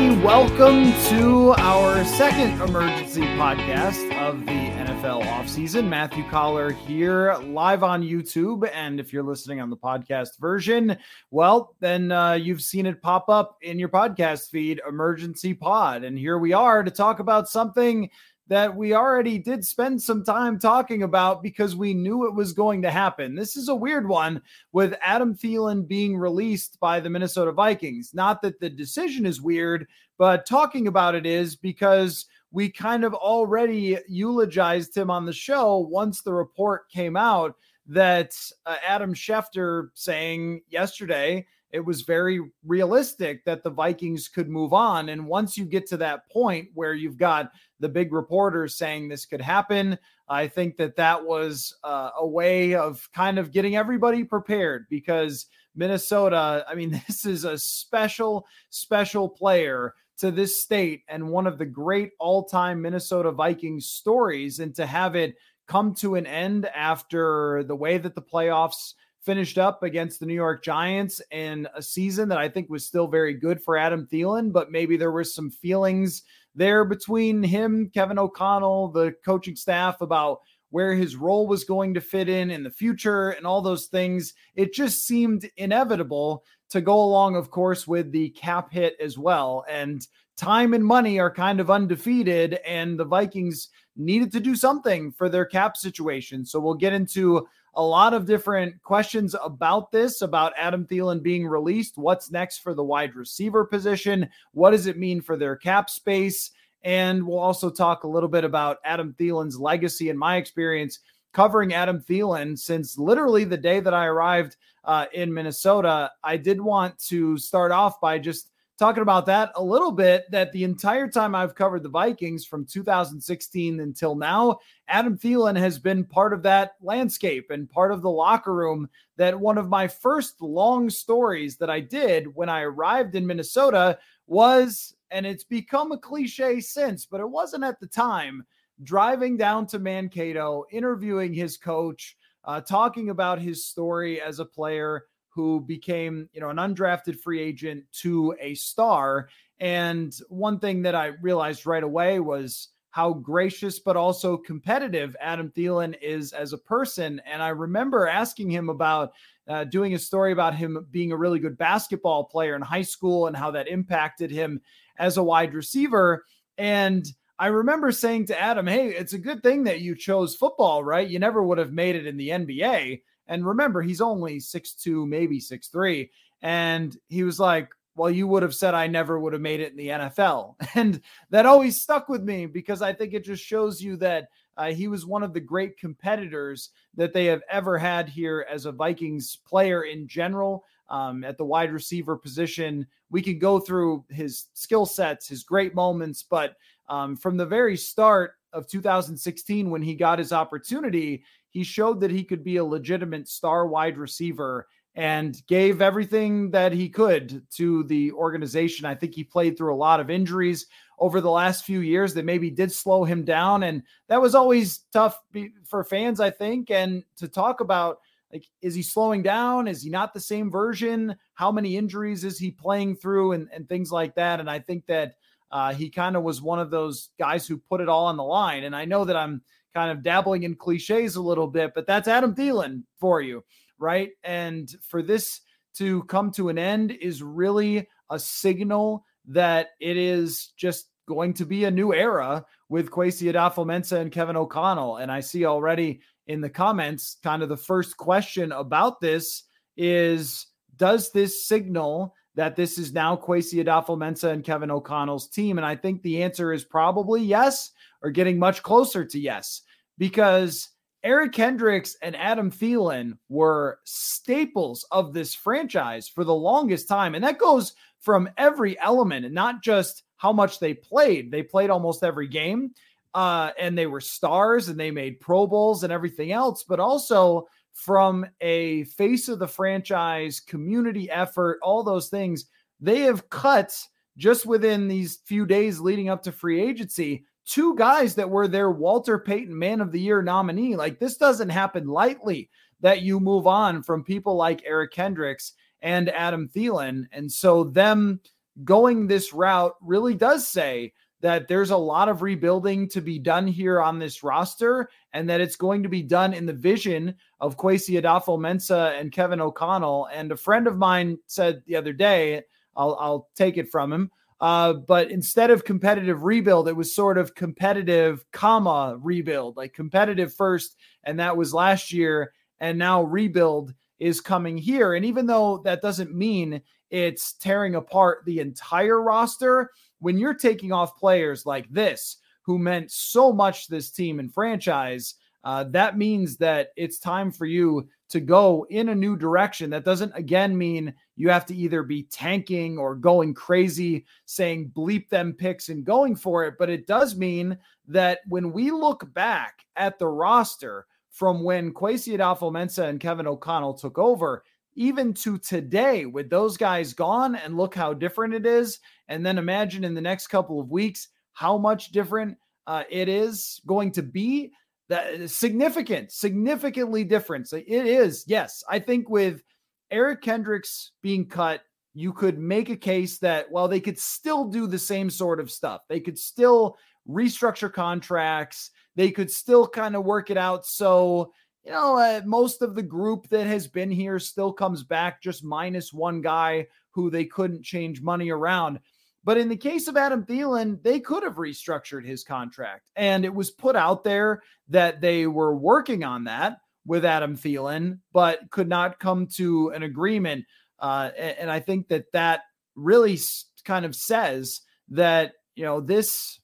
everybody. Welcome to our second emergency podcast of the NFL offseason. Matthew Coller here, live on YouTube. And if you're listening on the podcast version, well, then uh, you've seen it pop up in your podcast feed, Emergency Pod. And here we are to talk about something that we already did spend some time talking about because we knew it was going to happen. This is a weird one with Adam Thielen being released by the Minnesota Vikings. Not that the decision is weird, but talking about it is because we kind of already eulogized him on the show once the report came out that uh, Adam Schefter saying yesterday it was very realistic that the Vikings could move on. And once you get to that point where you've got the big reporters saying this could happen, I think that that was uh, a way of kind of getting everybody prepared because Minnesota, I mean, this is a special, special player to this state and one of the great all time Minnesota Vikings stories. And to have it come to an end after the way that the playoffs finished up against the New York Giants in a season that I think was still very good for Adam Thielen, but maybe there were some feelings there between him, Kevin O'Connell, the coaching staff about where his role was going to fit in in the future and all those things. It just seemed inevitable to go along, of course, with the cap hit as well. And time and money are kind of undefeated, and the Vikings needed to do something for their cap situation. So we'll get into a lot of different questions about this, about Adam Thielen being released. What's next for the wide receiver position? What does it mean for their cap space? And we'll also talk a little bit about Adam Thielen's legacy and my experience covering Adam Thielen since literally the day that I arrived uh, in Minnesota. I did want to start off by just talking about that a little bit that the entire time I've covered the Vikings from 2016 until now, Adam Thielen has been part of that landscape and part of the locker room. That one of my first long stories that I did when I arrived in Minnesota was, and it's become a cliche since, but it wasn't at the time, driving down to Mankato, interviewing his coach, uh, talking about his story as a player who became, you know, an undrafted free agent to a star. And one thing that I realized right away was how gracious but also competitive Adam Thielen is as a person. And I remember asking him about uh, doing a story about him being a really good basketball player in high school and how that impacted him as a wide receiver. And I remember saying to Adam, Hey, it's a good thing that you chose football, right? You never would have made it in the NBA. And remember, he's only six two, maybe six three. And he was like, Well, you would have said I never would have made it in the NFL. And that always stuck with me because I think it just shows you that uh, he was one of the great competitors that they have ever had here as a Vikings player in general. Um, at the wide receiver position, we can go through his skill sets, his great moments, but um, from the very start of 2016, when he got his opportunity, he showed that he could be a legitimate star wide receiver and gave everything that he could to the organization. I think he played through a lot of injuries over the last few years that maybe did slow him down. And that was always tough for fans, I think. And to talk about, like, is he slowing down? Is he not the same version? How many injuries is he playing through and, and things like that? And I think that uh, he kind of was one of those guys who put it all on the line. And I know that I'm kind of dabbling in cliches a little bit, but that's Adam Thielen for you, right? And for this to come to an end is really a signal that it is just going to be a new era with Kwesi Adofo-Mensah and Kevin O'Connell. And I see already in the comments, kind of the first question about this is Does this signal that this is now Kwesi Adofo-Mensah and Kevin O'Connell's team? And I think the answer is probably yes or getting much closer to yes because Eric Kendricks and Adam Thielen were staples of this franchise for the longest time. And that goes from every element and not just how much they played. They played almost every game uh, and they were stars and they made Pro Bowls and everything else, but also from a face of the franchise, community effort, all those things. They have cut just within these few days leading up to free agency two guys that were their Walter Payton Man of the Year nominee. Like this doesn't happen lightly that you move on from people like Eric Kendricks and Adam Thielen. And so them going this route really does say that there's a lot of rebuilding to be done here on this roster and that it's going to be done in the vision of Kwesi Adofo-Mensah and Kevin O'Connell. And a friend of mine said the other day, I'll, I'll take it from him. Uh, but instead of competitive rebuild, it was sort of competitive, comma, rebuild, like competitive first. And that was last year. And now rebuild is coming here. And even though that doesn't mean it's tearing apart the entire roster, when you're taking off players like this who meant so much to this team and franchise, uh, that means that it's time for you to go in a new direction. That doesn't, again, mean you have to either be tanking or going crazy, saying bleep them picks and going for it. But it does mean that when we look back at the roster from when Kwesi Adofo-Mensah and Kevin O'Connell took over, even to today, with those guys gone, and look how different it is. And then imagine in the next couple of weeks how much different uh, it is going to be. That significant, significantly different. It is, yes. I think with Eric Kendricks being cut, you could make a case that, well, they could still do the same sort of stuff. They could still restructure contracts. They could still kind of work it out. So you know, uh, most of the group that has been here still comes back, just minus one guy who they couldn't change money around. But in the case of Adam Thielen, they could have restructured his contract. And it was put out there that they were working on that with Adam Thielen, but could not come to an agreement. Uh, and I think that that really kind of says that, you know, this.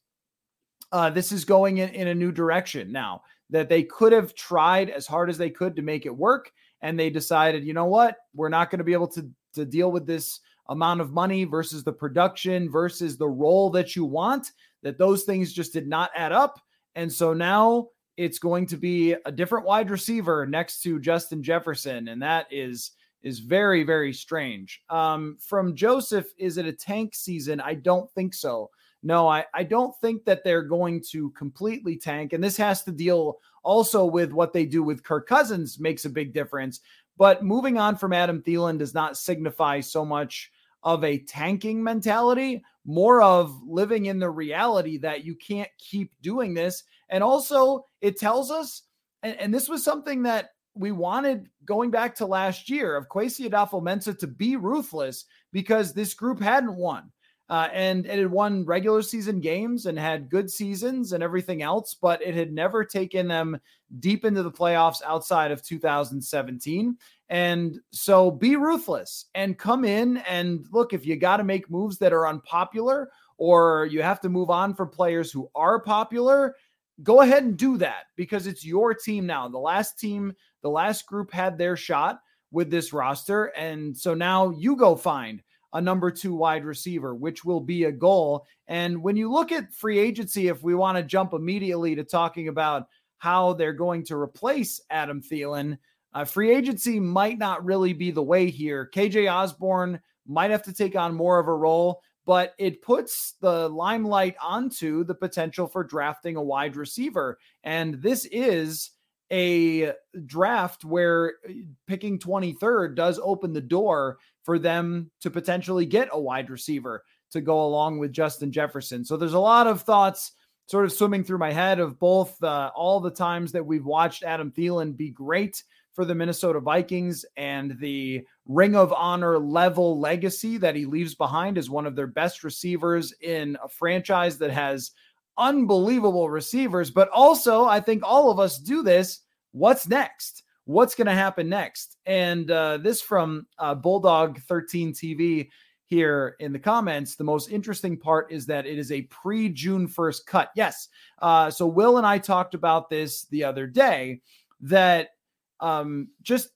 Uh, this is going in, in a new direction now that they could have tried as hard as they could to make it work. And they decided, you know what, we're not going to be able to, to deal with this amount of money versus the production versus the role that you want, that those things just did not add up. And so now it's going to be a different wide receiver next to Justin Jefferson. And that is is very, very strange. Um, from Joseph, is it a tank season? I don't think so no, I, I don't think that they're going to completely tank. And this has to deal also with what they do with Kirk Cousins makes a big difference. But moving on from Adam Thielen does not signify so much of a tanking mentality, more of living in the reality that you can't keep doing this. And also, it tells us, and, and this was something that we wanted going back to last year of Kwesi Adofo-Mensah to be ruthless because this group hadn't won uh, and it had won regular season games and had good seasons and everything else, but it had never taken them deep into the playoffs outside of 2017. And so be ruthless and come in and look, if you got to make moves that are unpopular or you have to move on for players who are popular, go ahead and do that because it's your team now. The last team, the last group had their shot with this roster. And so now you go find a number two wide receiver, which will be a goal. And when you look at free agency, if we want to jump immediately to talking about how they're going to replace Adam Thielen, uh, free agency might not really be the way here. KJ Osborn might have to take on more of a role, but it puts the limelight onto the potential for drafting a wide receiver. And this is a draft where uh, picking 23rd does open the door for them to potentially get a wide receiver to go along with Justin Jefferson. So there's a lot of thoughts sort of swimming through my head of both uh, all the times that we've watched Adam Thielen be great for the Minnesota Vikings and the ring of honor level legacy that he leaves behind as one of their best receivers in a franchise that has unbelievable receivers. But also, I think all of us do this. What's next? what's going to happen next? And uh, this from uh, Bulldog 13 TV here in the comments. The most interesting part is that it is a pre June 1st cut. Yes. Uh, so Will and I talked about this the other day that um, just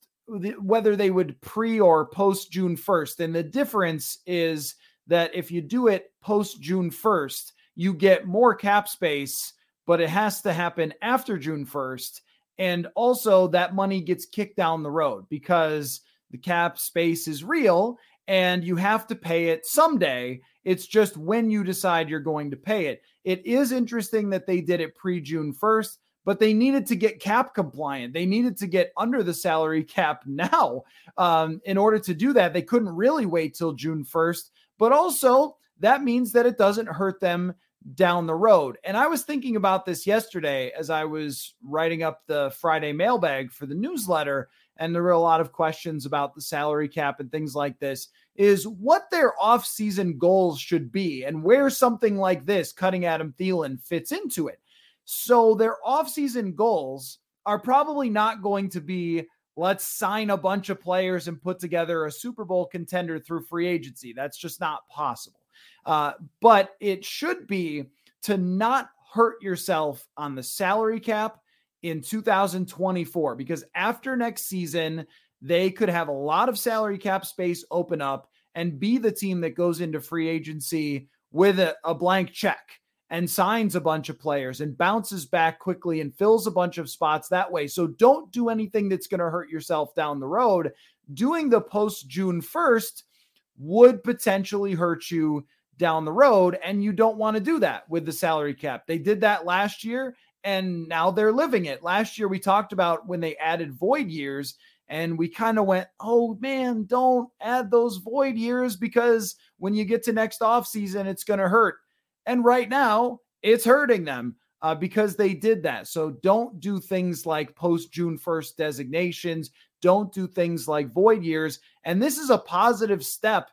whether they would pre or post June 1st. And the difference is that if you do it post June 1st, you get more cap space, but it has to happen after June 1st. And also, that money gets kicked down the road because the cap space is real and you have to pay it someday. It's just when you decide you're going to pay it. It is interesting that they did it pre June 1st, but they needed to get cap compliant. They needed to get under the salary cap now. Um, in order to do that, they couldn't really wait till June 1st. but also that means that it doesn't hurt them down the road. And I was thinking about this yesterday as I was writing up the Friday mailbag for the newsletter. And there were a lot of questions about the salary cap and things like this is what their offseason goals should be and where something like this, cutting Adam Thielen, fits into it. So their offseason goals are probably not going to be let's sign a bunch of players and put together a Super Bowl contender through free agency. That's just not possible. Uh, but it should be to not hurt yourself on the salary cap in 2024 because after next season, they could have a lot of salary cap space open up and be the team that goes into free agency with a, a blank check and signs a bunch of players and bounces back quickly and fills a bunch of spots that way. So don't do anything that's going to hurt yourself down the road. Doing the post June 1st would potentially hurt you down the road. And you don't want to do that with the salary cap. They did that last year and now they're living it. Last year, we talked about when they added void years and we kind of went, oh man, don't add those void years because when you get to next offseason, it's going to hurt. And right now, it's hurting them uh, because they did that. So don't do things like post June 1st designations. Don't do things like void years. And this is a positive step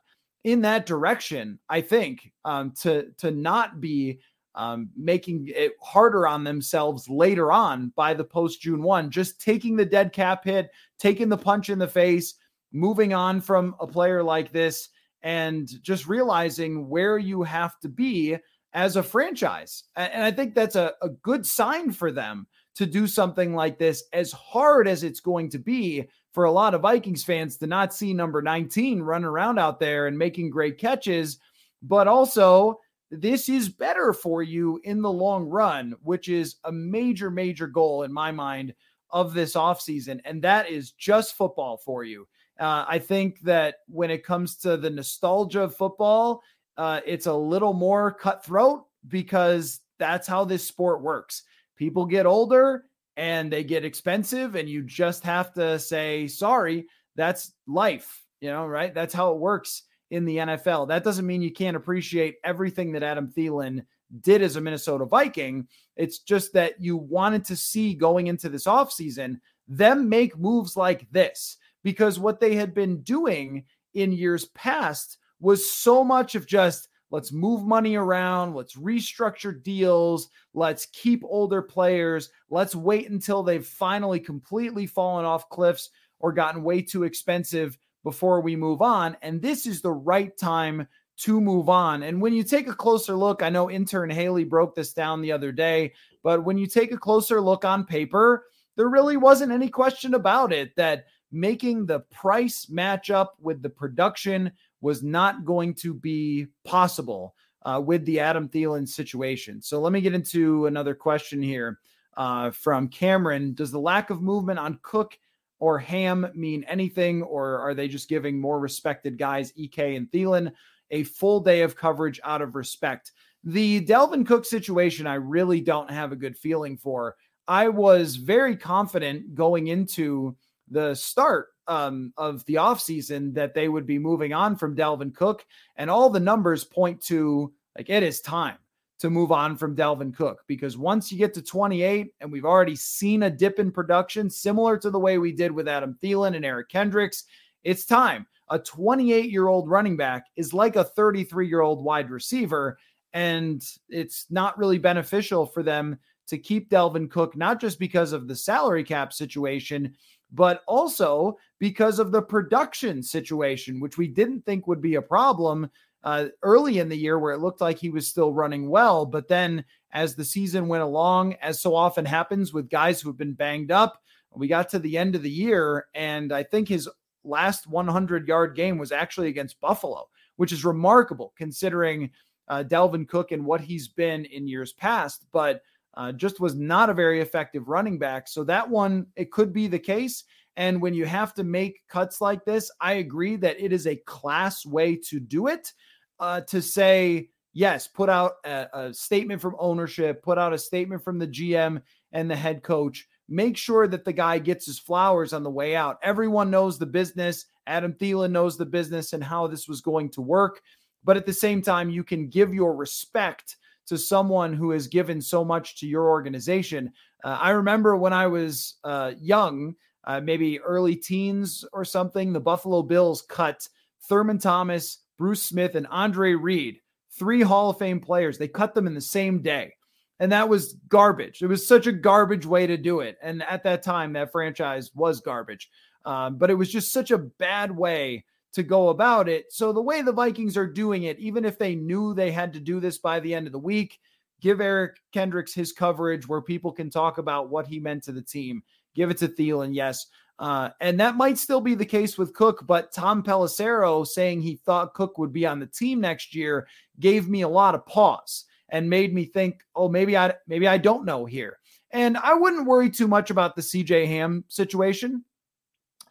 in that direction, I think, um, to to not be um, making it harder on themselves later on by the post June one, just taking the dead cap hit, taking the punch in the face, moving on from a player like this, and just realizing where you have to be as a franchise. And I think that's a, a good sign for them to do something like this, as hard as it's going to be for a lot of Vikings fans to not see number 19 running around out there and making great catches, but also this is better for you in the long run, which is a major, major goal in my mind of this offseason. And that is just football for you. Uh, I think that when it comes to the nostalgia of football, uh, it's a little more cutthroat because that's how this sport works. People get older and they get expensive and you just have to say sorry that's life you know right? That's how it works in the NFL that doesn't mean you can't appreciate everything that Adam Thielen did as a Minnesota Viking. It's just that you wanted to see going into this offseason them make moves like this because what they had been doing in years past was so much of just Let's move money around. Let's restructure deals. Let's keep older players. Let's wait until they've finally completely fallen off cliffs or gotten way too expensive before we move on. And this is the right time to move on. And when you take a closer look, I know intern Haley broke this down the other day, but when you take a closer look on paper, there really wasn't any question about it that making the price match up with the production was not going to be possible uh, with the Adam Thielen situation. So let me get into another question here uh, from Cameron. Does the lack of movement on Cook or Ham mean anything, or are they just giving more respected guys, EK and Thielen, a full day of coverage out of respect? The Dalvin Cook situation, I really don't have a good feeling for. I was very confident going into the start um, of the offseason that they would be moving on from Dalvin Cook. And all the numbers point to like it is time to move on from Dalvin Cook because once you get to 28, and we've already seen a dip in production, similar to the way we did with Adam Thielen and Eric Kendricks, it's time. A 28 year old running back is like a 33 year old wide receiver, and it's not really beneficial for them to keep Dalvin Cook, not just because of the salary cap situation, but also because of the production situation, which we didn't think would be a problem uh, early in the year where it looked like he was still running well. But then as the season went along, as so often happens with guys who have been banged up, we got to the end of the year. And I think his last 100 yard game was actually against Buffalo, which is remarkable considering uh, Dalvin Cook and what he's been in years past. But uh, just was not a very effective running back. So that one, it could be the case. And when you have to make cuts like this, I agree that it is a class way to do it. Uh, to say, yes, put out a, a statement from ownership, put out a statement from the GM and the head coach. Make sure that the guy gets his flowers on the way out. Everyone knows the business. Adam Thielen knows the business and how this was going to work. but at the same time, you can give your respect to someone who has given so much to your organization. Uh, I remember when I was uh, young, uh, maybe early teens or something, the Buffalo Bills cut Thurman Thomas, Bruce Smith, and Andre Reed, three Hall of Fame players. They cut them in the same day. And that was garbage. It was such a garbage way to do it. And at that time, that franchise was garbage. Um, but it was just such a bad way to go about it. So the way the Vikings are doing it, even if they knew they had to do this by the end of the week, give Eric Kendricks his coverage where people can talk about what he meant to the team. Give it to Thielen, yes. Uh, and that might still be the case with Cook, but Tom Pelissero saying he thought Cook would be on the team next year gave me a lot of pause and made me think, oh, maybe I maybe I don't know here. And I wouldn't worry too much about the CJ Ham situation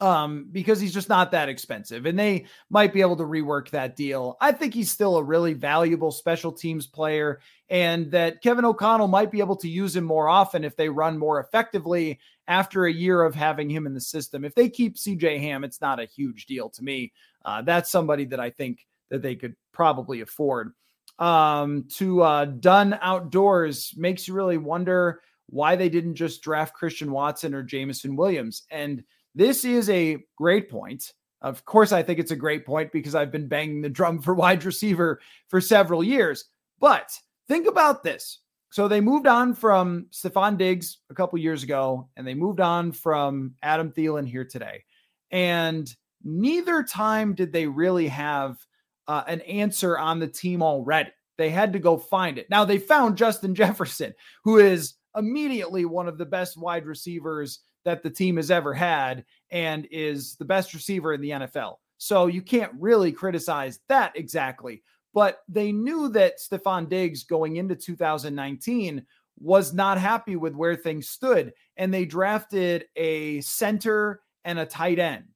um, because he's just not that expensive. And they might be able to rework that deal. I think he's still a really valuable special teams player, and that Kevin O'Connell might be able to use him more often if they run more effectively after a year of having him in the system. If they keep CJ Ham, it's not a huge deal to me. Uh, that's somebody that I think that they could probably afford. Um, to uh, Done Outdoors makes you really wonder why they didn't just draft Christian Watson or Jameson Williams. And this is a great point. Of course, I think it's a great point because I've been banging the drum for wide receiver for several years. But think about this. So they moved on from Stefon Diggs a couple years ago, and they moved on from Adam Thielen here today. And neither time did they really have uh, an answer on the team already. They had to go find it. Now they found Justin Jefferson, who is immediately one of the best wide receivers that the team has ever had and is the best receiver in the NFL. So you can't really criticize that exactly. But they knew that Stefon Diggs going into 2019 was not happy with where things stood. And they drafted a center and a tight end.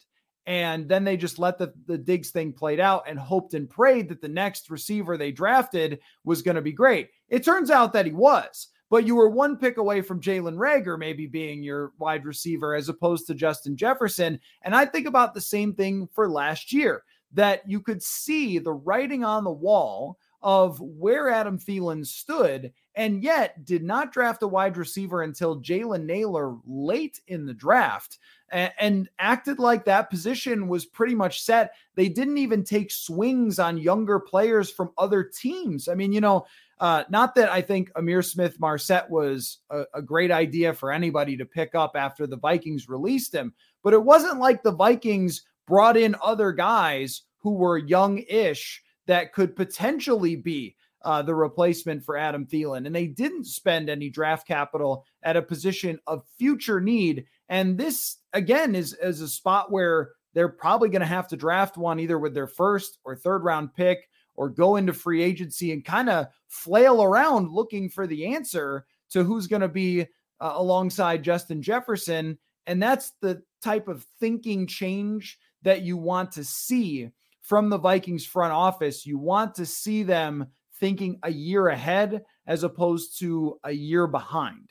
And then they just let the, the Diggs thing played out and hoped and prayed that the next receiver they drafted was going to be great. It turns out that he was but you were one pick away from Jalen Reagor maybe being your wide receiver as opposed to Justin Jefferson. And I think about the same thing for last year that you could see the writing on the wall of where Adam Thielen stood, and yet did not draft a wide receiver until Jalen Nailor late in the draft and, and, acted like that position was pretty much set. They didn't even take swings on younger players from other teams. I mean, you know, uh, not that I think Ihmir Smith Marsette was a, a, great idea for anybody to pick up after the Vikings released him, but it wasn't like the Vikings brought in other guys who were young ish that could potentially be uh, the replacement for Adam Thielen. And they didn't spend any draft capital at a position of future need. And this, again, is, is a spot where they're probably going to have to draft one either with their first or third round pick or go into free agency and kind of flail around looking for the answer to who's going to be uh, alongside Justin Jefferson. And that's the type of thinking change that you want to see from the Vikings front office. You want to see them thinking a year ahead as opposed to a year behind.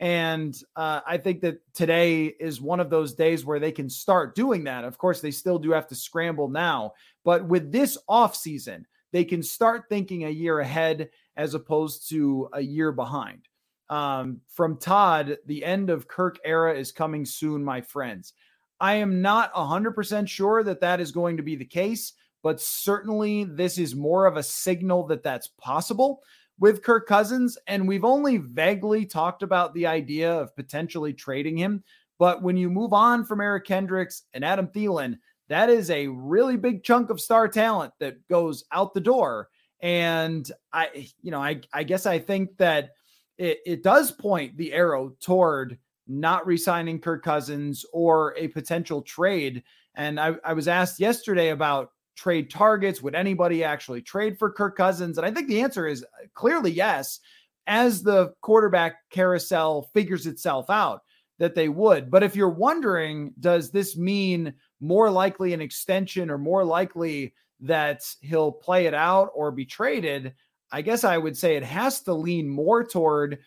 And uh, I think that today is one of those days where they can start doing that. Of course, they still do have to scramble now, but with this off season, they can start thinking a year ahead as opposed to a year behind. Um, from Todd, the end of Kirk era is coming soon, my friends. I am not 100% sure that that is going to be the case, but certainly this is more of a signal that that's possible with Kirk Cousins. And we've only vaguely talked about the idea of potentially trading him. But when you move on from Eric Kendricks and Adam Thielen, that is a really big chunk of star talent that goes out the door. And I, you know, I, I guess I think that it, it does point the arrow toward not resigning Kirk Cousins or a potential trade. And I, I was asked yesterday about trade targets. Would anybody actually trade for Kirk Cousins? And I think the answer is clearly yes, as the quarterback carousel figures itself out, that they would. But if you're wondering, does this mean more likely an extension or more likely that he'll play it out or be traded? I guess I would say it has to lean more toward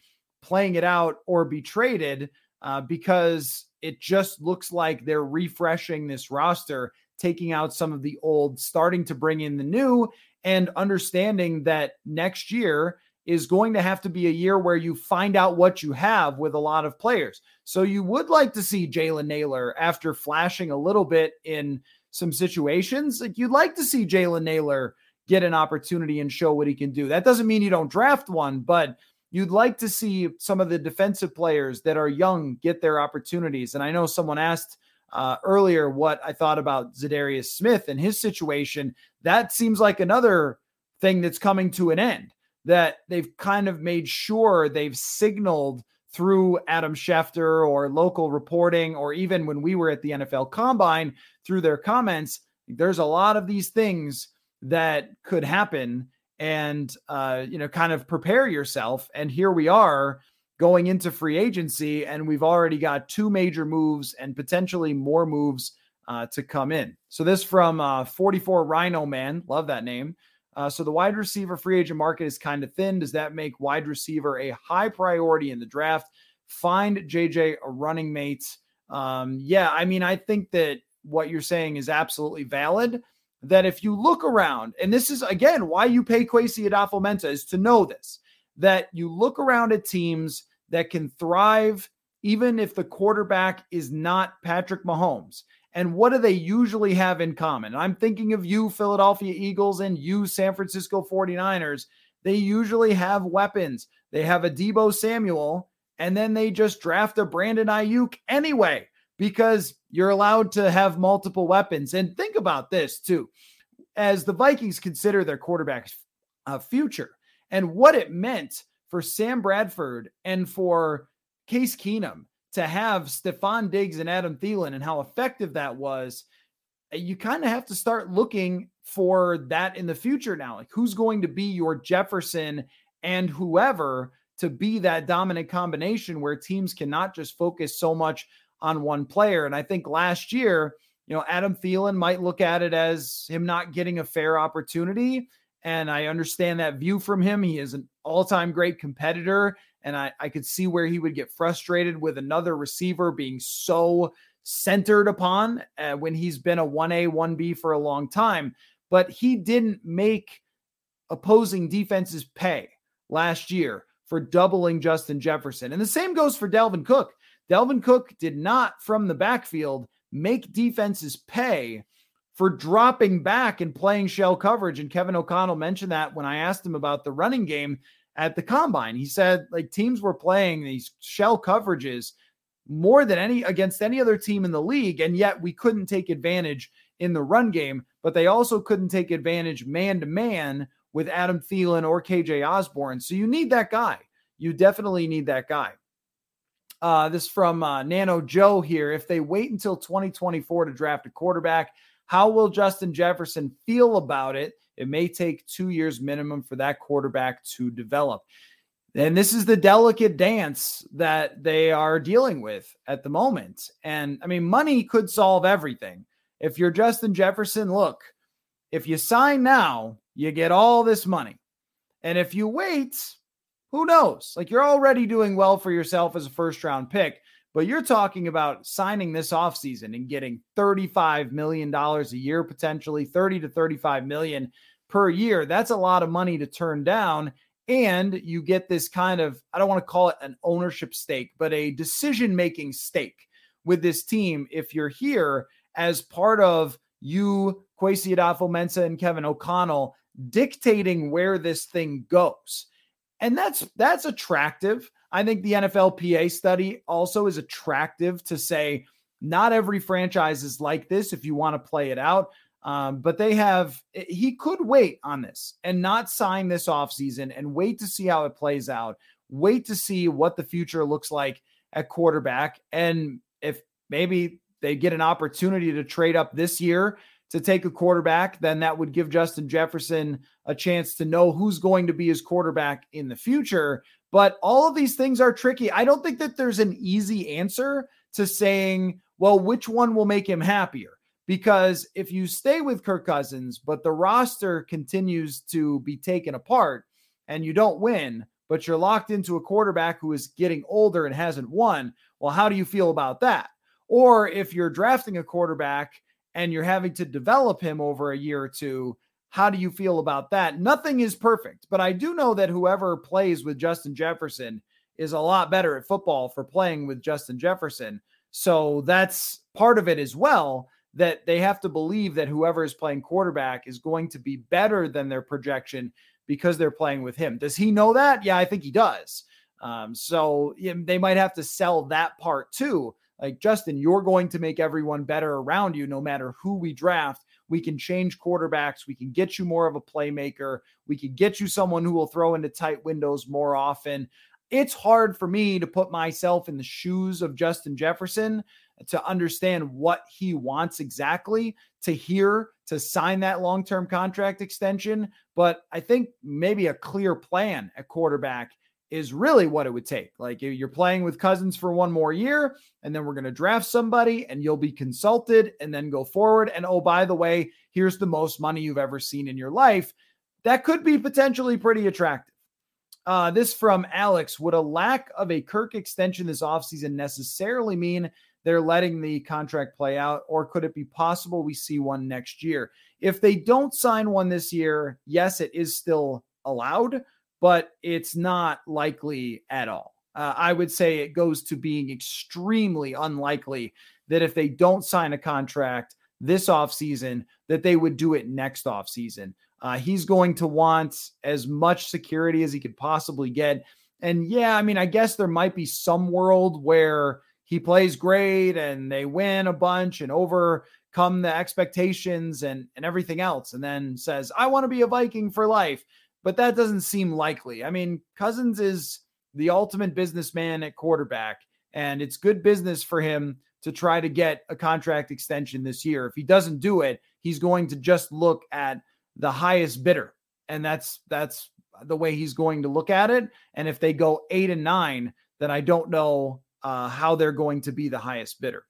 playing it out or be traded uh, because it just looks like they're refreshing this roster, taking out some of the old, starting to bring in the new, and understanding that next year is going to have to be a year where you find out what you have with a lot of players. So you would like to see Jalen Nailor after flashing a little bit in some situations. Like you'd like to see Jalen Nailor get an opportunity and show what he can do. That doesn't mean you don't draft one, but you'd like to see some of the defensive players that are young get their opportunities. And I know someone asked uh, earlier what I thought about Za'Darius Smith and his situation. That seems like another thing that's coming to an end. That they've kind of made sure they've signaled through Adam Schefter or local reporting, or even when we were at the NFL Combine through their comments. There's a lot of these things that could happen and uh, you know kind of prepare yourself and here we are going into free agency and we've already got two major moves and potentially more moves uh, to come in. So this from uh, 44 rhino man love that name. Uh, so the wide receiver free agent market is kind of thin. Does that make wide receiver a high priority in the draft? Find jj a running mate. Um, yeah i mean i think that what you're saying is absolutely valid that if you look around, and this is again why you pay Kwesi Adofo-Mensah is to know this, that you look around at teams that can thrive even if the quarterback is not Patrick Mahomes. And what do they usually have in common? I'm thinking of you, Philadelphia Eagles, and you, San Francisco 49ers. They usually have weapons. They have a Deebo Samuel, and then they just draft a Brandon Aiyuk anyway because you're allowed to have multiple weapons. And think about this too, as the Vikings consider their quarterback's uh, future and what it meant for Sam Bradford and for Case Keenum to have Stefon Diggs and Adam Thielen and how effective that was. Uh, you kind of have to start looking for that in the future now. Like, who's going to be your Jefferson and whoever to be that dominant combination where teams cannot just focus so much on one player. And I think last year, you know, Adam Thielen might look at it as him not getting a fair opportunity. And I understand that view from him. He is an all time great competitor. And I, I could see where he would get frustrated with another receiver being so centered upon uh, when he's been a 1A, 1B for a long time. But he didn't make opposing defenses pay last year for doubling Justin Jefferson. And the same goes for Dalvin Cook. Dalvin Cook did not, from the backfield, make defenses pay for dropping back and playing shell coverage. And Kevin O'Connell mentioned that when I asked him about the running game at the combine. He said, like, teams were playing these shell coverages more than any against any other team in the league. And yet we couldn't take advantage in the run game, but they also couldn't take advantage man to man with Adam Thielen or KJ Osborn. So you need that guy. You definitely need that guy. Uh, this from uh, Nano Joe here. If they wait until 2024 to draft a quarterback, how will Justin Jefferson feel about it? It may take two years minimum for that quarterback to develop. And this is the delicate dance that they are dealing with at the moment. And I mean, money could solve everything. If you're Justin Jefferson, look, if you sign now, you get all this money. And if you wait, who knows? Like you're already doing well for yourself as a first round pick, but you're talking about signing this offseason and getting $35 million a year, potentially 30 to 35 million per year. That's a lot of money to turn down. And you get this kind of, I don't want to call it an ownership stake, but a decision making stake with this team if you're here as part of you, Kwesi Adofo-Mensah, and Kevin O'Connell dictating where this thing goes. And that's that's attractive. I think the NFLPA study also is attractive to say not every franchise is like this if you want to play it out. Um, but they have he could wait on this and not sign this offseason and wait to see how it plays out. Wait to see what the future looks like at quarterback. And if maybe they get an opportunity to trade up this year to take a quarterback, then that would give Justin Jefferson a chance to know who's going to be his quarterback in the future. But all of these things are tricky. I don't think that there's an easy answer to saying, well, which one will make him happier? Because if you stay with Kirk Cousins, but the roster continues to be taken apart and you don't win, but you're locked into a quarterback who is getting older and hasn't won, well, how do you feel about that? Or if you're drafting a quarterback and you're having to develop him over a year or two, how do you feel about that? Nothing is perfect, but I do know that whoever plays with Justin Jefferson is a lot better at football for playing with Justin Jefferson. So that's part of it as well that they have to believe that whoever is playing quarterback is going to be better than their projection because they're playing with him. Does he know that? Yeah, I think he does. Um, so they might have to sell that part too. Like, Justin, you're going to make everyone better around you no matter who we draft. We can change quarterbacks. We can get you more of a playmaker. We can get you someone who will throw into tight windows more often. It's hard for me to put myself in the shoes of Justin Jefferson to understand what he wants exactly to hear to sign that long term contract extension. But I think maybe a clear plan at quarterback is really what it would take. Like you're playing with Cousins for one more year, and then we're going to draft somebody, and you'll be consulted and then go forward. And oh, by the way, here's the most money you've ever seen in your life. That could be potentially pretty attractive. Uh, this from Alex Would a lack of a Kirk extension this offseason necessarily mean they're letting the contract play out, or could it be possible we see one next year? If they don't sign one this year, yes, it is still allowed, but it's not likely at all. Uh, I would say it goes to being extremely unlikely that if they don't sign a contract this offseason, that they would do it next offseason. Uh, he's going to want as much security as he could possibly get. And yeah, I mean, I guess there might be some world where he plays great and they win a bunch and overcome the expectations and, and everything else, and then says, I want to be a Viking for life. But that doesn't seem likely. I mean, Cousins is the ultimate businessman at quarterback, and it's good business for him to try to get a contract extension this year. If he doesn't do it, he's going to just look at the highest bidder. And that's that's the way he's going to look at it. And if they go eight and nine, then I don't know uh, how they're going to be the highest bidder.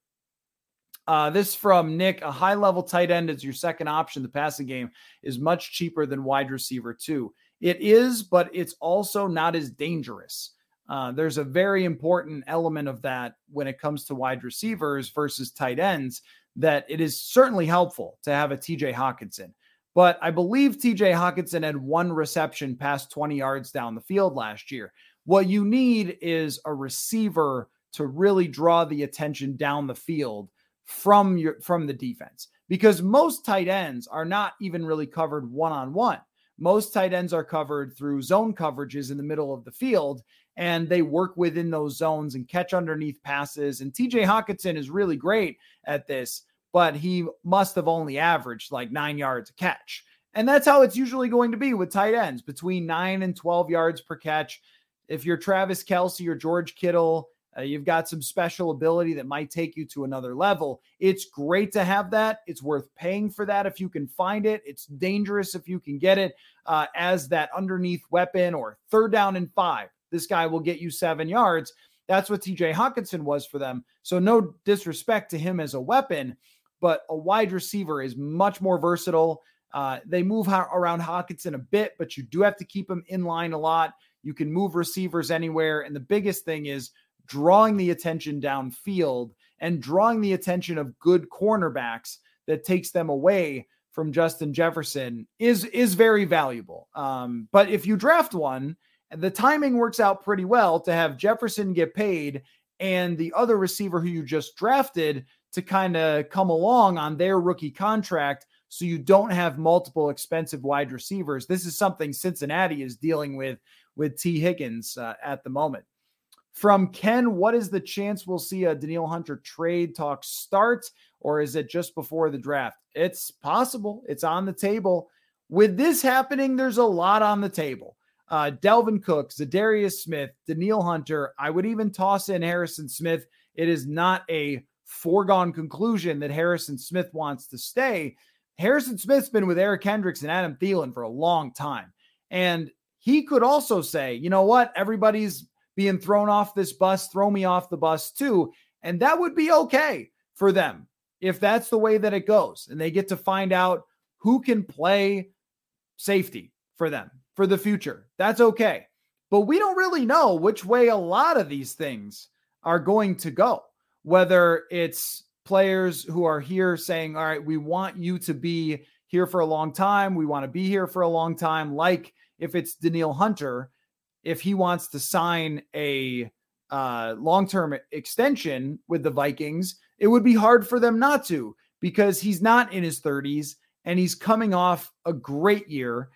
Uh, this from Nick, a high level tight end as your second option. The passing game is much cheaper than wide receiver, too. It is, but it's also not as dangerous. Uh, there's a very important element of that when it comes to wide receivers versus tight ends that it is certainly helpful to have a TJ Hockenson. But I believe TJ Hockenson had one reception past 20 yards down the field last year. What you need is a receiver to really draw the attention down the field from your from the defense because most tight ends are not even really covered one on one. Most tight ends are covered through zone coverages in the middle of the field and they work within those zones and catch underneath passes. And TJ Hockenson is really great at this, but he must have only averaged like nine yards a catch. And that's how it's usually going to be with tight ends between nine and 12 yards per catch. If you're Travis Kelce or George Kittle, uh, you've got some special ability that might take you to another level. It's great to have that. It's worth paying for that if you can find it. It's dangerous if you can get it uh, as that underneath weapon or third down and five. This guy will get you seven yards. That's what TJ Hockenson was for them. So, no disrespect to him as a weapon, but a wide receiver is much more versatile. Uh, they move around Hockenson a bit, but you do have to keep him in line a lot. You can move receivers anywhere. And the biggest thing is drawing the attention downfield and drawing the attention of good cornerbacks that takes them away from Justin Jefferson is is very valuable. Um, but if you draft one, the timing works out pretty well to have Jefferson get paid and the other receiver who you just drafted to kind of come along on their rookie contract so you don't have multiple expensive wide receivers. This is something Cincinnati is dealing with with Tee Higgins uh, at the moment. From Ken, what is the chance we'll see a Danielle Hunter trade talk start, or is it just before the draft? It's possible. It's on the table. With this happening, there's a lot on the table. uh, Dalvin Cook, Za'Darius Smith, Danielle Hunter. I would even toss in Harrison Smith. It is not a foregone conclusion that Harrison Smith wants to stay. Harrison Smith's been with Eric Kendricks and Adam Thielen for a long time. And he could also say, you know what? Everybody's being thrown off this bus, throw me off the bus too. And that would be okay for them if that's the way that it goes. And they get to find out who can play safety for them for the future. That's okay. But we don't really know which way a lot of these things are going to go whether it's players who are here saying, all right, we want you to be here for a long time. We want to be here for a long time. Like if it's Danielle Hunter, if he wants to sign a uh, long term extension with the Vikings, it would be hard for them not to because he's not in his 30s and he's coming off a great year.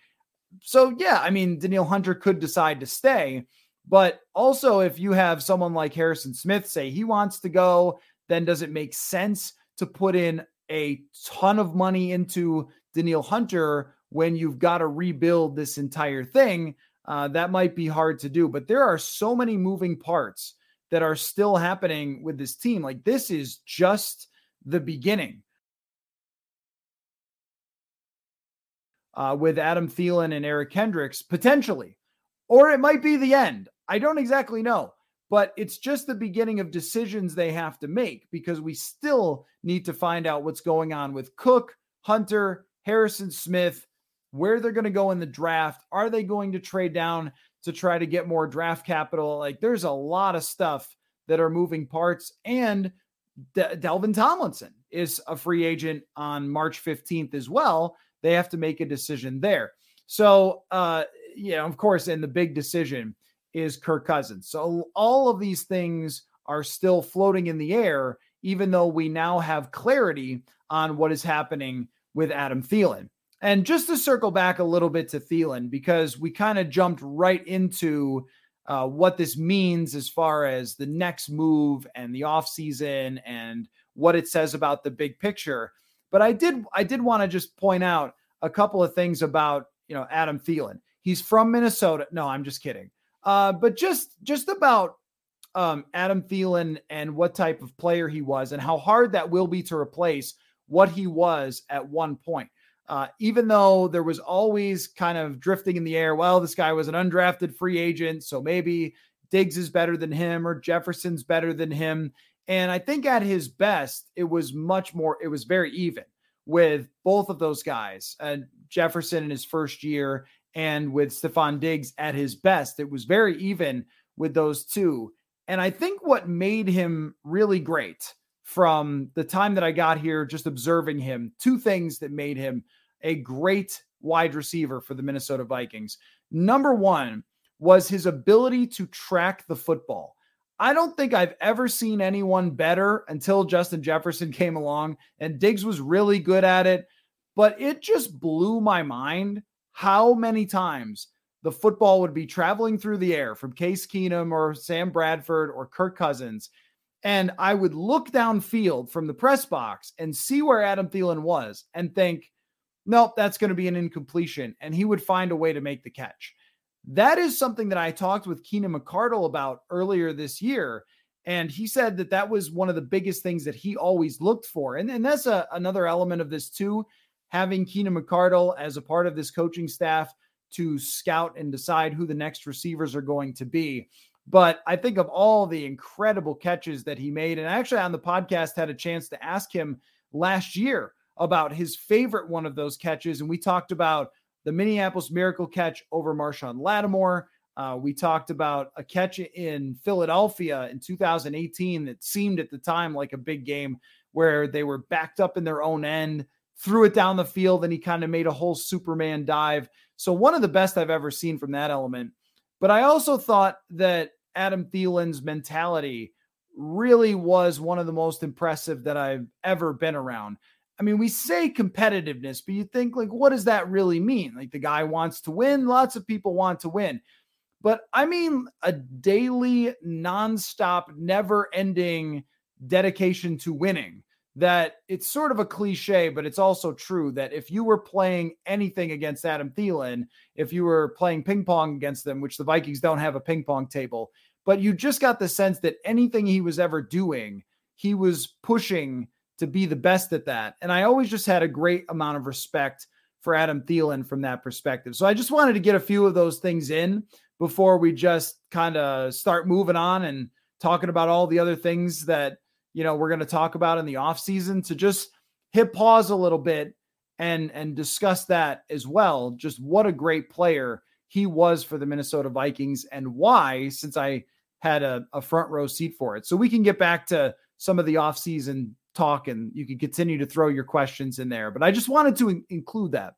So, yeah, I mean, Danielle Hunter could decide to stay. But also, if you have someone like Harrison Smith say he wants to go, then does it make sense to put in a ton of money into Danielle Hunter when you've got to rebuild this entire thing? Uh, that might be hard to do. But there are so many moving parts that are still happening with this team. Like, this is just the beginning. Uh, with Adam Thielen and Eric Kendricks, potentially, or it might be the end. I don't exactly know, but it's just the beginning of decisions they have to make because we still need to find out what's going on with Cook, Hunter, Harrison Smith, where they're going to go in the draft. Are they going to trade down to try to get more draft capital? Like there's a lot of stuff that are moving parts. And De- Dalvin Tomlinson is a free agent on March 15th as well. They have to make a decision there. So, uh, yeah, of course, and the big decision is Kirk Cousins. So all of these things are still floating in the air, even though we now have clarity on what is happening with Adam Thielen. And just to circle back a little bit to Thielen, because we kind of jumped right into uh, what this means as far as the next move and the offseason and what it says about the big picture. But I did I did want to just point out a couple of things about you know Adam Thielen. He's from Minnesota. No, I'm just kidding. Uh, but just just about um, Adam Thielen and what type of player he was, and how hard that will be to replace what he was at one point. Uh, even though there was always kind of drifting in the air, well, this guy was an undrafted free agent, so maybe Diggs is better than him or Jefferson's better than him. And I think at his best, it was much more, it was very even with both of those guys. And Jefferson in his first year and with Stefon Diggs at his best. It was very even with those two. And I think what made him really great from the time that I got here, just observing him, two things that made him a great wide receiver for the Minnesota Vikings. Number one was his ability to track the football. I don't think I've ever seen anyone better until Justin Jefferson came along, and Diggs was really good at it. But it just blew my mind how many times the football would be traveling through the air from Case Keenum or Sam Bradford or Kirk Cousins. And I would look downfield from the press box and see where Adam Thielen was and think, nope, that's going to be an incompletion. And he would find a way to make the catch. That is something that I talked with Keenan McCardell about earlier this year. And he said that that was one of the biggest things that he always looked for. And, and that's a, another element of this, too having Keenan McCardell as a part of this coaching staff to scout and decide who the next receivers are going to be. But I think of all the incredible catches that he made, and actually on the podcast had a chance to ask him last year about his favorite one of those catches. And we talked about the Minneapolis Miracle catch over Marshon Lattimore. Uh, we talked about a catch in Philadelphia in 2018 that seemed at the time like a big game where they were backed up in their own end threw it down the field, and he kind of made a whole Superman dive. So, one of the best I've ever seen from that element. But I also thought that Adam Thielen's mentality really was one of the most impressive that I've ever been around. I mean, we say competitiveness, but you think, like, what does that really mean? Like, the guy wants to win. Lots of people want to win. But I mean, a daily, nonstop, never ending dedication to winning that it's sort of a cliche, but it's also true that if you were playing anything against Adam Thielen, if you were playing ping pong against them, which the Vikings don't have a ping pong table, but you just got the sense that anything he was ever doing, he was pushing to be the best at that. And I always just had a great amount of respect for Adam Thielen from that perspective. So I just wanted to get a few of those things in before we just kind of start moving on and talking about all the other things that you know we're going to talk about in the off season to just hit pause a little bit and and discuss that as well. Just what a great player he was for the Minnesota Vikings and why since I had a, a front row seat for it. So we can get back to some of the off season talk and you can continue to throw your questions in there but I just wanted to in- include that.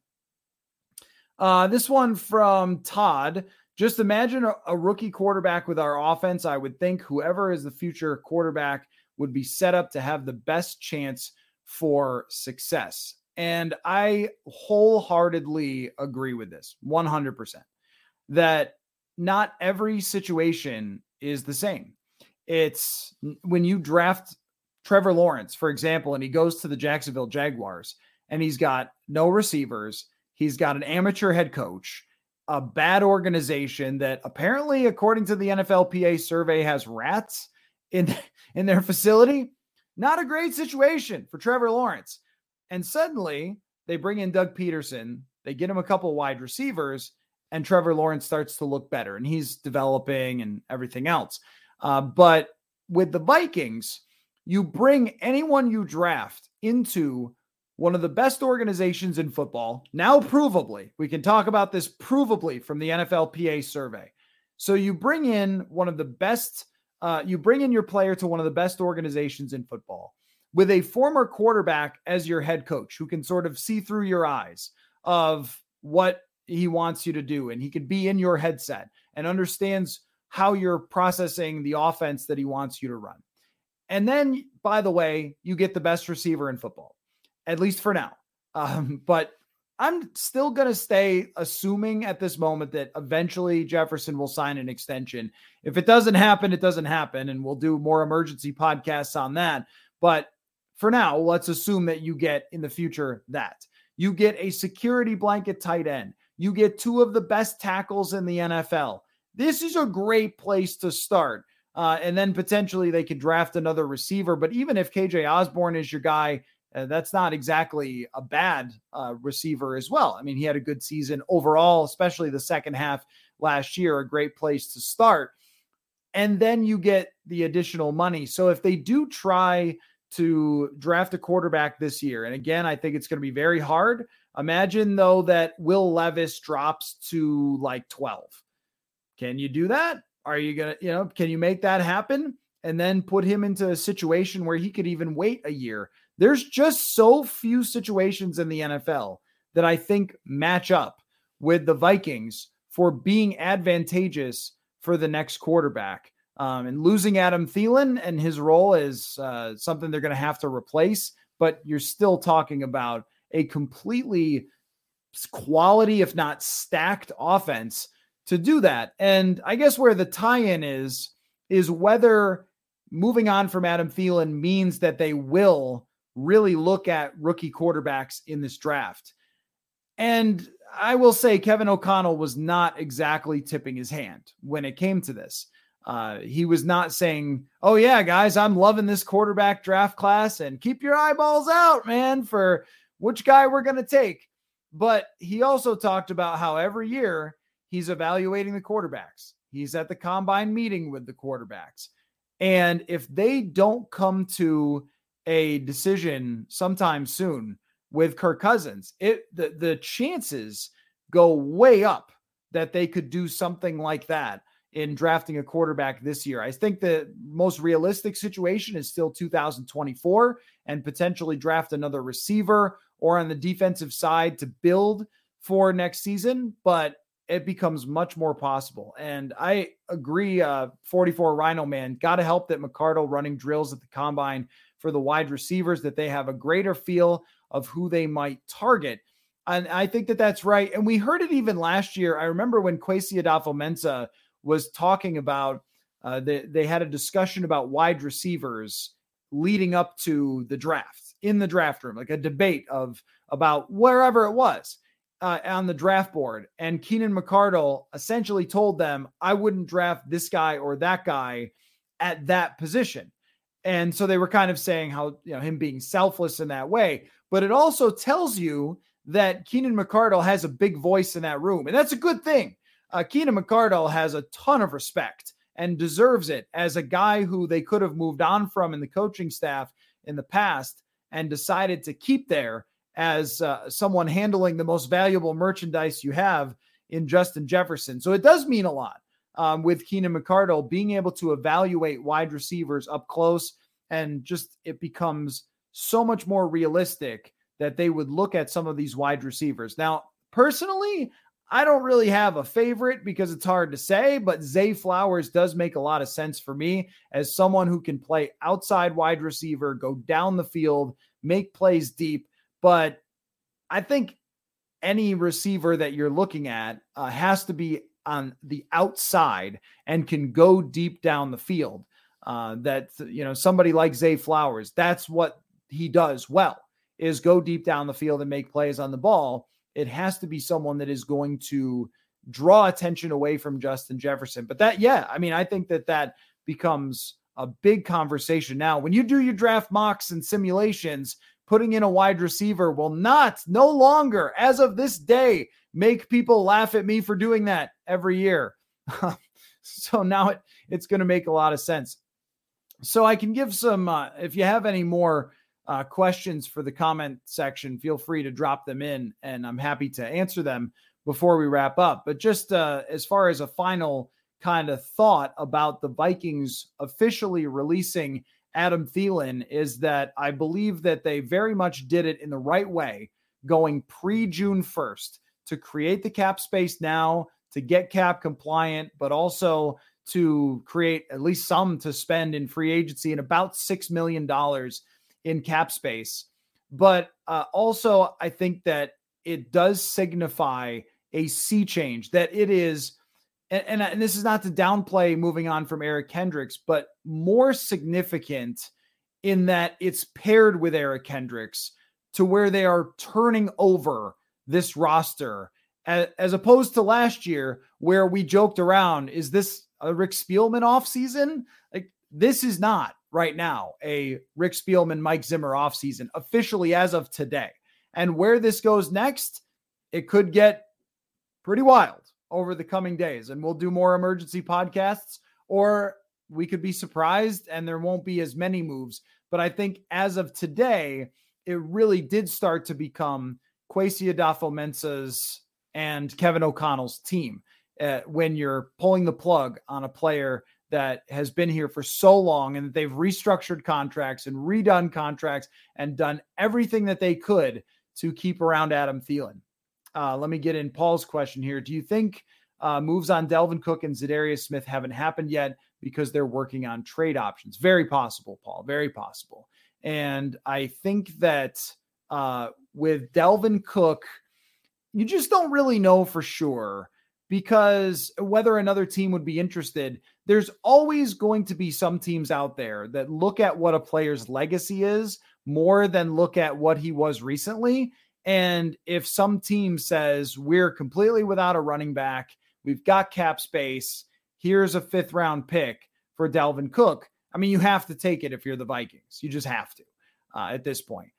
Uh, this one from Todd. Just imagine a, a, rookie quarterback with our offense. I would think whoever is the future quarterback would be set up to have the best chance for success. And I wholeheartedly agree with this 100% that not every situation is the same. It's when you draft Trevor Lawrence, for example, and he goes to the Jacksonville Jaguars and he's got no receivers, he's got an amateur head coach, a bad organization that apparently, according to the NFLPA survey, has rats in in their facility. Not a great situation for Trevor Lawrence. And suddenly they bring in Doug Pederson, they get him a couple wide receivers, and Trevor Lawrence starts to look better and he's developing and everything else. Uh, but with the Vikings, you bring anyone you draft into one of the best organizations in football, now provably. We can talk about this provably from the NFLPA survey. So you bring in one of the best uh, you bring in your player to one of the best organizations in football with a former quarterback as your head coach who can sort of see through your eyes of what he wants you to do. And he could be in your headset and understands how you're processing the offense that he wants you to run. And then, by the way, you get the best receiver in football, at least for now. Um, but I'm still going to stay assuming at this moment that eventually Jefferson will sign an extension. If it doesn't happen, it doesn't happen. And we'll do more emergency podcasts on that. But for now, let's assume that you get in the future that you get a security blanket tight end. You get two of the best tackles in the NFL. This is a great place to start. Uh, and then potentially they could draft another receiver. But even if KJ Osborn is your guy, uh, that's not exactly a bad uh, receiver as well. I mean, he had a good season overall, especially the second half last year, a great place to start. And then you get the additional money. So if they do try to draft a quarterback this year, and again, I think it's going to be very hard. Imagine though that Will Levis drops to like 12. Can you do that? Are you going to, you know, can you make that happen? And then put him into a situation where he could even wait a year there's just so few situations in the NFL that I think match up with the Vikings for being advantageous for the next quarterback. Um, and losing Adam Thielen and his role is uh, something they're going to have to replace, but you're still talking about a completely quality, if not stacked offense to do that. And I guess where the tie in is, is whether moving on from Adam Thielen means that they will really look at rookie quarterbacks in this draft. And I will say Kevin O'Connell was not exactly tipping his hand when it came to this. Uh, he was not saying, "Oh yeah, guys, I'm loving this quarterback draft class, and keep your eyeballs out, man, for which guy we're going to take." But he also talked about how every year he's evaluating the quarterbacks. He's at the combine meeting with the quarterbacks, and if they don't come to a decision sometime soon with Kirk Cousins, it the, the chances go way up that they could do something like that in drafting a quarterback this year. I think the most realistic situation is still 2024 and potentially draft another receiver or on the defensive side to build for next season, but it becomes much more possible. And I agree, uh, 44 Rhino man, got to help that McCardell running drills at the combine for the wide receivers that they have a greater feel of who they might target. And I think that that's right. And we heard it even last year. I remember when Kwesi Adofo-Mensah was talking about uh, they, they had a discussion about wide receivers leading up to the draft in the draft room, like a debate of about wherever it was uh, on the draft board. And Keenan McCardell essentially told them, I wouldn't draft this guy or that guy at that position. And so they were kind of saying how, you know, him being selfless in that way. But it also tells you that Keenan McCardell has a big voice in that room. And that's a good thing. Uh, Keenan McCardell has a ton of respect and deserves it as a guy who they could have moved on from in the coaching staff in the past and decided to keep there as uh, someone handling the most valuable merchandise you have in Justin Jefferson. So it does mean a lot um, with Keenan McCardell being able to evaluate wide receivers up close and just it becomes so much more realistic that they would look at some of these wide receivers. Now, personally, I don't really have a favorite because it's hard to say, but Zay Flowers does make a lot of sense for me as someone who can play outside wide receiver, go down the field, make plays deep. But I think any receiver that you're looking at uh, has to be on the outside and can go deep down the field. Uh, that you know somebody like Zay Flowers, that's what he does well is go deep down the field and make plays on the ball. It has to be someone that is going to draw attention away from Justin Jefferson. But that, yeah, I mean, I think that that becomes a big conversation now. When you do your draft mocks and simulations, putting in a wide receiver will not, no longer, as of this day, make people laugh at me for doing that every year. so now it, it's going to make a lot of sense. So I can give some, uh, if you have any more uh, questions for the comment section, feel free to drop them in and I'm happy to answer them before we wrap up. But just uh, as far as a final kind of thought about the Vikings officially releasing Adam Thielen is that I believe that they very much did it in the right way, going pre June 1st to create the cap space now, to get cap compliant, but also to create at least some to spend in free agency and about $6 million in cap space. But uh, also, I think that it does signify a sea change, that it is and, and, and this is not to downplay moving on from Eric Kendricks, but more significant in that it's paired with Eric Kendricks to where they are turning over this roster as, opposed to last year where we joked around is this a Rick Spielman offseason? Like this is not right now a Rick Spielman Mike Zimmer offseason officially as of today. And where this goes next, it could get pretty wild over the coming days. And we'll do more emergency podcasts, or we could be surprised and there won't be as many moves. But I think as of today, it really did start to become Kwesi Adofo-Mensah's and Kevin O'Connell's team uh, when you're pulling the plug on a player that has been here for so long and that they've restructured contracts and redone contracts and done everything that they could to keep around Adam Thielen. Uh, let me get in Paul's question here. Do you think uh, moves on Dalvin Cook and Za'Darius Smith haven't happened yet because they're working on trade options? Very possible, Paul. Very possible. And I think that uh, with Dalvin Cook, you just don't really know for sure because whether another team would be interested, there's always going to be some teams out there that look at what a player's legacy is more than look at what he was recently. And if some team says we're completely without a running back, we've got cap space, here's a fifth round pick for Dalvin Cook. I mean, you have to take it if you're the Vikings. You just have to uh, at this point.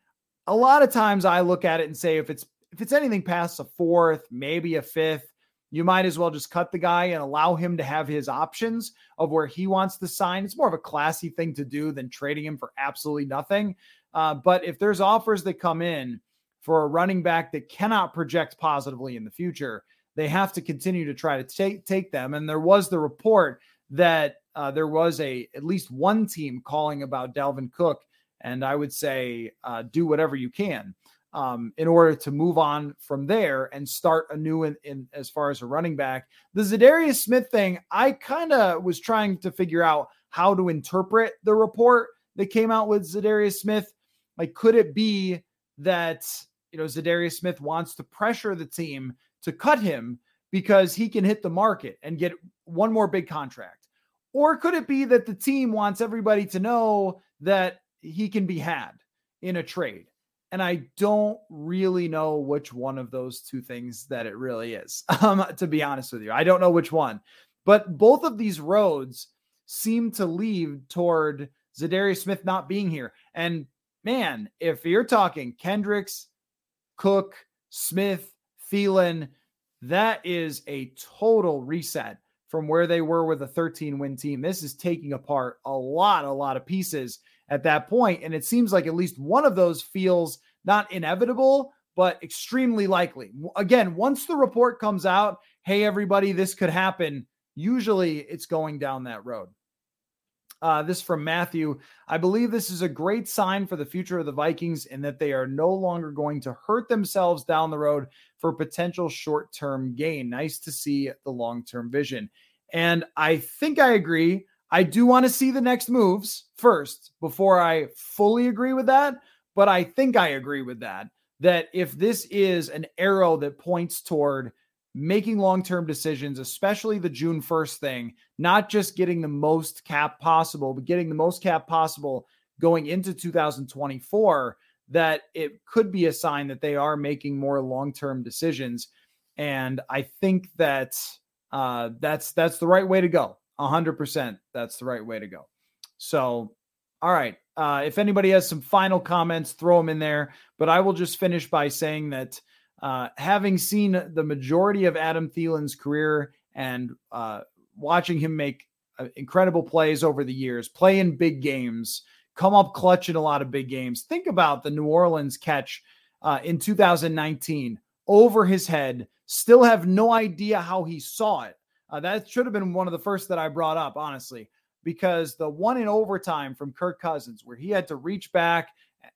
A lot of times I look at it and say if it's if it's anything past a fourth, maybe a fifth, you might as well just cut the guy and allow him to have his options of where he wants to sign. It's more of a classy thing to do than trading him for absolutely nothing. Uh, but if there's offers that come in for a running back that cannot project positively in the future, they have to continue to try to take take them. And there was the report that uh, there was a at least one team calling about Dalvin Cook, and I would say uh, do whatever you can um, in order to move on from there and start a new in, in as far as a running back. The Za'Darius Smith thing, I kind of was trying to figure out how to interpret the report that came out with Za'Darius Smith. Like, could it be that you know, Za'Darius Smith wants to pressure the team to cut him because he can hit the market and get one more big contract? Or could it be that the team wants everybody to know that he can be had in a trade. And I don't really know which one of those two things that it really is, um, to be honest with you. I don't know which one. But both of these roads seem to lead toward Za'Darius Smith not being here. And man, if you're talking Kendricks, Cook, Smith, Thielen, that is a total reset from where they were with a 13 win team. This is taking apart a lot, a lot of pieces at that point. And it seems like at least one of those feels not inevitable, but extremely likely. Again, once the report comes out, hey, everybody, this could happen, usually it's going down that road. Uh, this from Matthew. I believe this is a great sign for the future of the Vikings in that they are no longer going to hurt themselves down the road for potential short term gain. Nice to see the long term vision. And I think I agree. I do want to see the next moves first before I fully agree with that. But I think I agree with that. That if this is an arrow that points toward making long term decisions, especially the June 1st thing, not just getting the most cap possible, but getting the most cap possible going into 2024, that it could be a sign that they are making more long term decisions. And I think that uh, that's that's the right way to go. 100%. That's the right way to go. So, all right. Uh, if anybody has some final comments, throw them in there. But I will just finish by saying that uh, having seen the majority of Adam Thielen's career and uh, watching him make uh, incredible plays over the years, play in big games, come up clutch in a lot of big games. Think about the New Orleans catch uh, in 2019 over his head. Still have no idea how he saw it. Uh, that should have been one of the first that I brought up, honestly, because the one in overtime from Kirk Cousins, where he had to reach back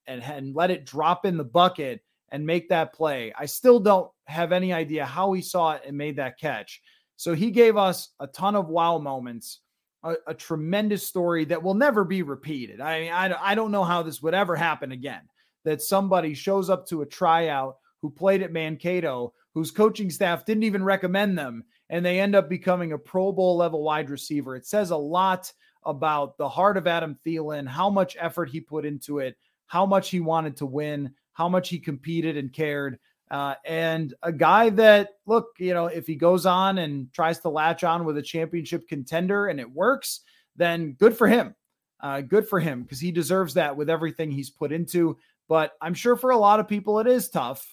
and, and let it drop in the bucket and make that play. I still don't have any idea how he saw it and made that catch. So he gave us a ton of wow moments, a, a tremendous story that will never be repeated. I mean, I, I don't know how this would ever happen again that somebody shows up to a tryout who played at Mankato, whose coaching staff didn't even recommend them, and they end up becoming a Pro Bowl level wide receiver. It says a lot about the heart of Adam Thielen, how much effort he put into it, how much he wanted to win how much he competed and cared. Uh, and a guy that, look, you know, if he goes on and tries to latch on with a championship contender and it works, then good for him. Uh, good for him because he deserves that with everything he's put into. But I'm sure for a lot of people, it is tough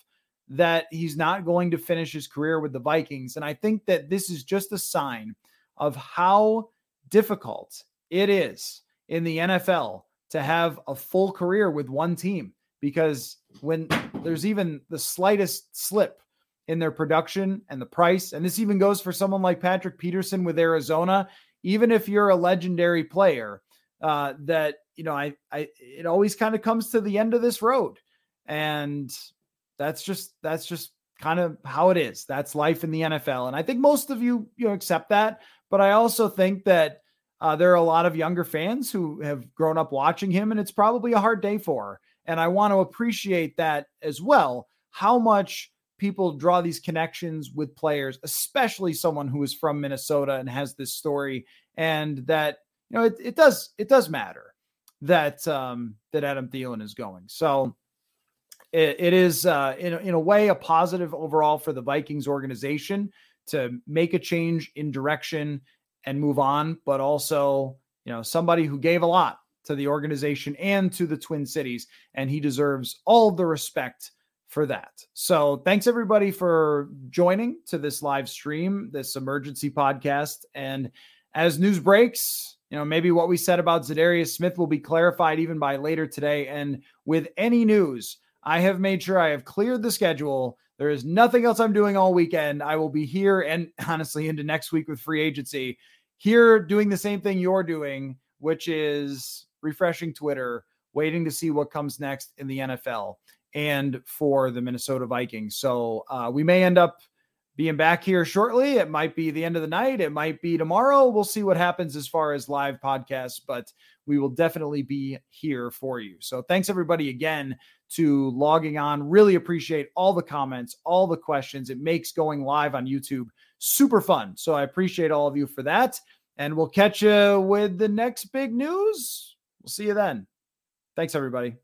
that he's not going to finish his career with the Vikings. And I think that this is just a sign of how difficult it is in the NFL to have a full career with one team because when there's even the slightest slip in their production and the price, and this even goes for someone like Patrick Peterson with Arizona, even if you're a legendary player, uh, that you know, I, I, it always kind of comes to the end of this road, and that's just that's just kind of how it is. That's life in the NFL, and I think most of you you know accept that. But I also think that uh, there are a lot of younger fans who have grown up watching him, and it's probably a hard day for. And I want to appreciate that as well. How much people draw these connections with players, especially someone who is from Minnesota and has this story, and that you know it, it does it does matter that um, that Adam Thielen is going. So it, it is uh, in in a way a positive overall for the Vikings organization to make a change in direction and move on, but also you know somebody who gave a lot to the organization and to the Twin Cities. And he deserves all the respect for that. So thanks everybody for joining to this live stream, this emergency podcast. And as news breaks, you know, maybe what we said about Za'Darius Smith will be clarified even by later today. And with any news, I have made sure I have cleared the schedule. There is nothing else I'm doing all weekend. I will be here and honestly into next week with free agency, here doing the same thing you're doing, which is refreshing Twitter, waiting to see what comes next in the NFL and for the Minnesota Vikings. So uh, we may end up being back here shortly. It might be the end of the night. It might be tomorrow. We'll see what happens as far as live podcasts, but we will definitely be here for you. So thanks everybody again to logging on. Really appreciate all the comments, all the questions. It makes going live on YouTube super fun. So I appreciate all of you for that. And we'll catch you with the next big news We'll see you then. Thanks, everybody.